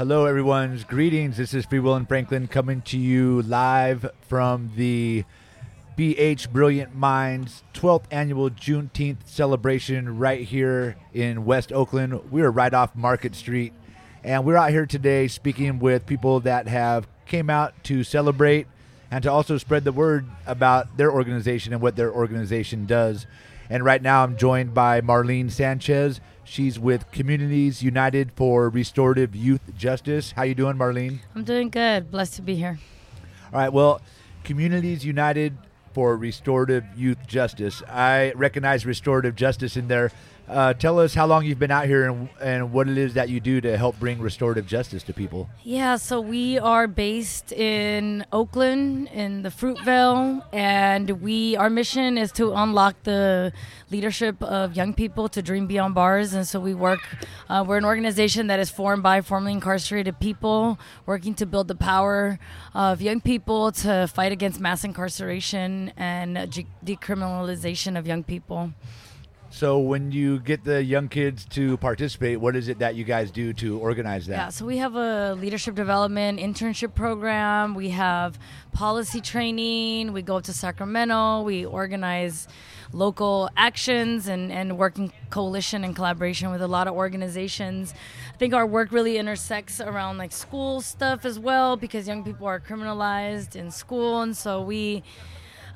Hello, everyone's greetings. This is Free Will and Franklin coming to you live from the BH Brilliant Minds 12th annual Juneteenth celebration right here in West Oakland. We are right off Market Street, and we're out here today speaking with people that have came out to celebrate and to also spread the word about their organization and what their organization does. And right now, I'm joined by Marlene Sanchez. She's with Communities United for Restorative Youth Justice. How you doing, Marlene? I'm doing good. Blessed to be here. All right. Well, Communities United for Restorative Youth Justice. I recognize restorative justice in there. Uh, tell us how long you've been out here and, and what it is that you do to help bring restorative justice to people. Yeah, so we are based in Oakland in the Fruitvale, and we our mission is to unlock the leadership of young people to dream beyond bars. And so we work. Uh, we're an organization that is formed by formerly incarcerated people, working to build the power of young people to fight against mass incarceration and decriminalization of young people. So when you get the young kids to participate, what is it that you guys do to organize that? Yeah, so we have a leadership development internship program. We have policy training. We go up to Sacramento. We organize local actions and, and work in coalition and collaboration with a lot of organizations. I think our work really intersects around like school stuff as well because young people are criminalized in school. And so we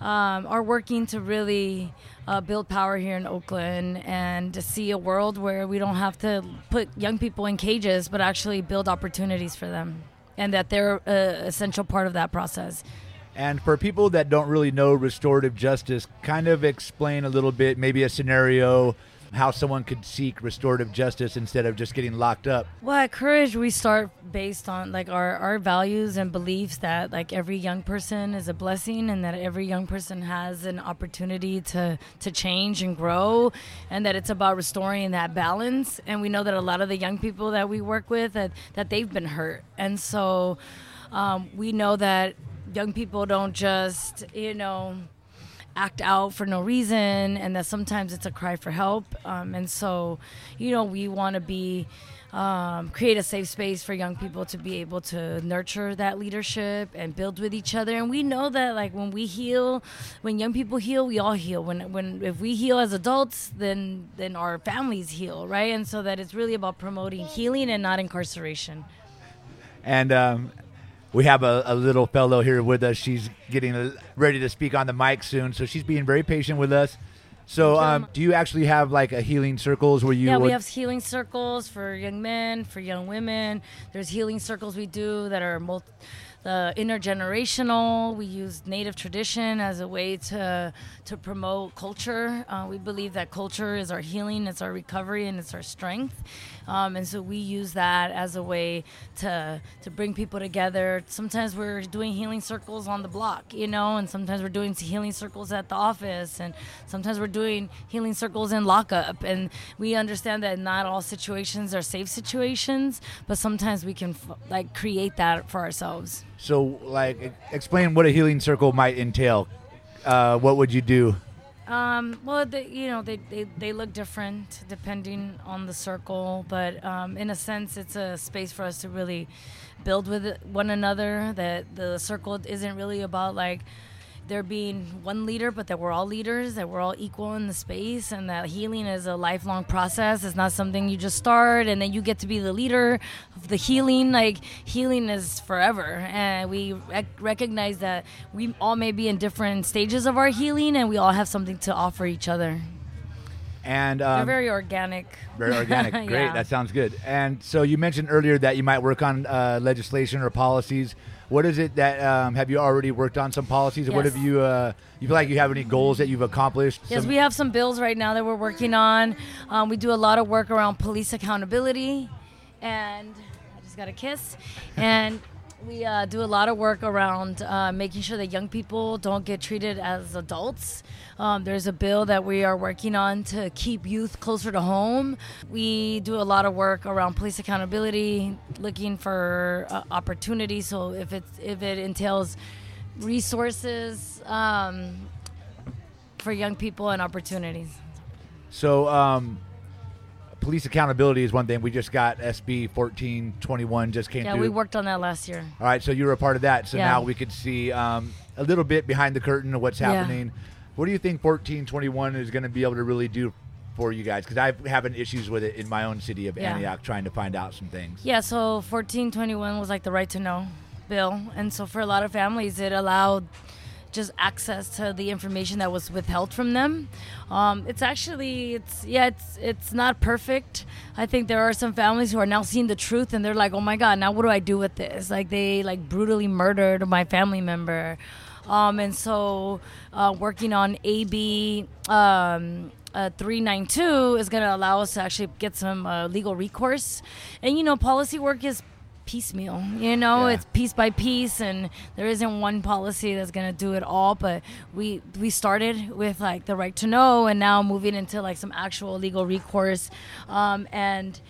um, are working to really uh, build power here in Oakland and to see a world where we don't have to put young people in cages, but actually build opportunities for them, and that they're an essential part of that process. And for people that don't really know restorative justice, kind of explain a little bit, maybe a scenario how someone could seek restorative justice instead of just getting locked up? Well, at Courage, we start based on like our, our values and beliefs that like every young person is a blessing and that every young person has an opportunity to, to change and grow and that it's about restoring that balance. And we know that a lot of the young people that we work with that, that they've been hurt. And so um, we know that young people don't just, you know, act out for no reason and that sometimes it's a cry for help. Um, and so you know we want to be um, create a safe space for young people to be able to nurture that leadership and build with each other. And we know that like when we heal when young people heal we all heal. When when if we heal as adults then then our families heal right? And so that it's really about promoting healing and not incarceration. And um, we have a, a, little fellow here with us. She's getting ready to speak on the mic soon, so she's being very patient with us. So, um, do you actually have like a healing circles where you? Yeah, we have healing circles for young men, for young women. There's healing circles we do that are multi the intergenerational. We use native tradition as a way to to promote culture. Uh, we believe that culture is our healing, it's our recovery, and it's our strength. Um, and so we use that as a way to to bring people together. Sometimes we're doing healing circles on the block, you know, and sometimes we're doing healing circles at the office, and sometimes we're doing healing circles in lockup. And we understand that not all situations are safe situations, but sometimes we can f- like create that for ourselves. So, like, explain what a healing circle might entail. Uh, what would you do? Um, well, you know, they, they, they look different depending on the circle, but um, in a sense, it's a space for us to really build with one another. That the circle isn't really about like there being one leader, but that we're all leaders, that we're all equal in the space, and that healing is a lifelong process. It's not something you just start and then you get to be the leader of the healing. Like, healing is forever. And we rec- recognize that we all may be in different stages of our healing and we all have something to offer each other. And um, they're very organic. Very organic. Great. yeah. That sounds good. And so you mentioned earlier that you might work on uh, legislation or policies what is it that um, have you already worked on some policies? Yes. What have you? Uh, you feel like you have any goals that you've accomplished? Yes, some- we have some bills right now that we're working on. Um, we do a lot of work around police accountability, and I just got a kiss, and. We uh, do a lot of work around uh, making sure that young people don't get treated as adults. Um, there's a bill that we are working on to keep youth closer to home. We do a lot of work around police accountability, looking for uh, opportunities. So if it's if it entails resources um, for young people and opportunities. So. Um police accountability is one thing. We just got SB 1421 just came Yeah, through. we worked on that last year. All right, so you were a part of that. So Yeah. now we could see um, a little bit behind the curtain of what's Yeah. happening. What do you think 1421 is going to be able to really do for you guys? Because I'm having issues with it in my own city of Yeah. Antioch, trying to find out some things. Yeah, so 1421 was like the right to know bill. And so for a lot of families, it allowed just access to the information that was withheld from them. Um, it's actually, it's yeah, it's it's not perfect. I think there are some families who are now seeing the truth and they're like, oh my god, now what do I do with this? Like they like brutally murdered my family member, um, and so uh, working on AB. Um, uh, 392 is going to allow us to actually get some uh, legal recourse. And, you know, policy work is piecemeal. You know, Yeah. it's piece by piece, and there isn't one policy that's going to do it all. But we we started with like the right to know, and now moving into like some actual legal recourse, um, and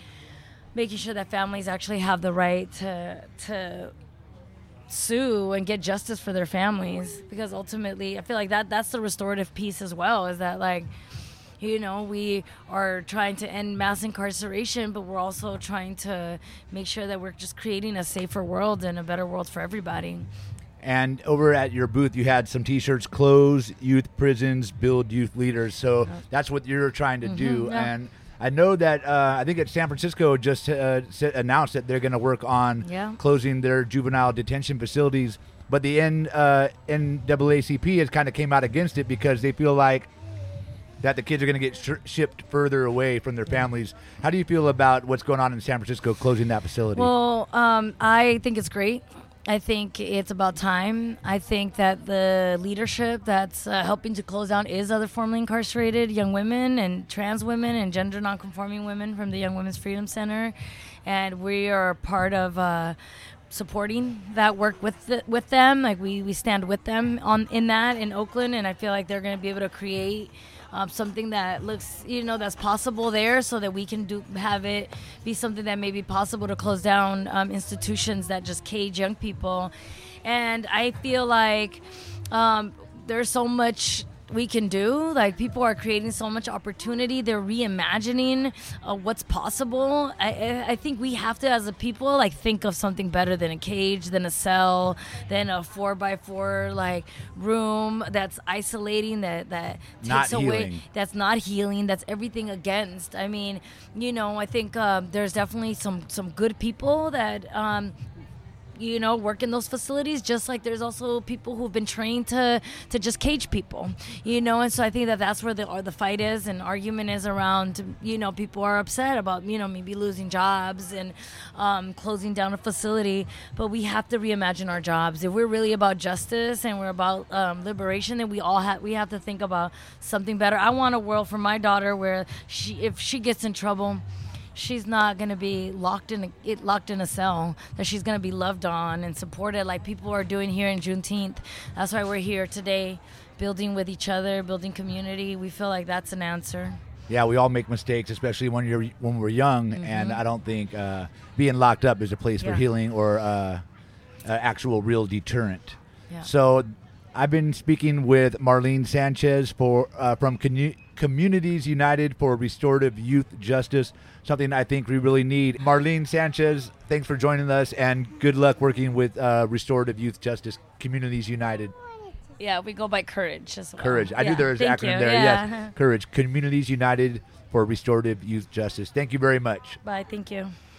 making sure that families actually have the right to to sue and get justice for their families because ultimately I feel like that that's the restorative piece as well is that like you know we are trying to end mass incarceration but we're also trying to make sure that we're just creating a safer world and a better world for everybody And over at your booth, you had some T-shirts: "Close youth prisons, build youth leaders." So that's what you're trying to do. Mm-hmm, yeah. And I know that uh, I think at San Francisco just uh, announced that they're going to work on Yeah. closing their juvenile detention facilities. But the N, uh, NAACP has kind of came out against it because they feel like that the kids are going to get sh- shipped further away from their families. How do you feel about what's going on in San Francisco closing that facility? Well, um, I think it's great. I think it's about time. I think that the leadership that's uh, helping to close down is other formerly incarcerated young women and trans women and gender nonconforming women from the Young Women's Freedom Center, and we are part of. Uh, supporting that work with the, with them like we, we stand with them on in that in Oakland and I feel like they're going to be able to create um, something that looks you know that's possible there so that we can do have it be something that may be possible to close down um, institutions that just cage young people. And i feel like um, there's so much we can do. Like people are creating so much opportunity. They're reimagining uh, what's possible. I, I think we have to as a people like think of something better than a cage than a cell than a four by four like room that's isolating that that Not takes away healing. that's not healing. That's everything against. I mean you know i think um, there's definitely some some good people that um, you know work in those facilities just like there's also people who've been trained to to just cage people you know? And so i think that that's where the the fight is and argument is around you know people are upset about you know maybe losing jobs and um, closing down a facility. But we have to reimagine our jobs. If we're really about justice and we're about um, liberation then we all have we have to think about something better. I want a world for my daughter where she if she gets in trouble she's not going to be locked in a, it locked in a cell that she's going to be loved on and supported like people are doing here in Juneteenth that's why we're here today building with each other building community we feel like that's an answer yeah, we all make mistakes, especially when you're when we're young, and I don't think uh, being locked up is a place for Mm-hmm. Healing or uh, uh, actual real deterrent. Yeah. So, I've been speaking with Marlene Sanchez for uh, from Commu- Communities United for Restorative Youth Justice, something I think we really need. Marlene Sanchez, thanks for joining us, and good luck working with uh, Restorative Youth Justice Communities United. yeah we go by courage as well Courage. I knew Yeah, there was an acronym you. there. yeah. Yes. Courage. Communities United for Restorative Youth Justice. Thank you very much. bye thank you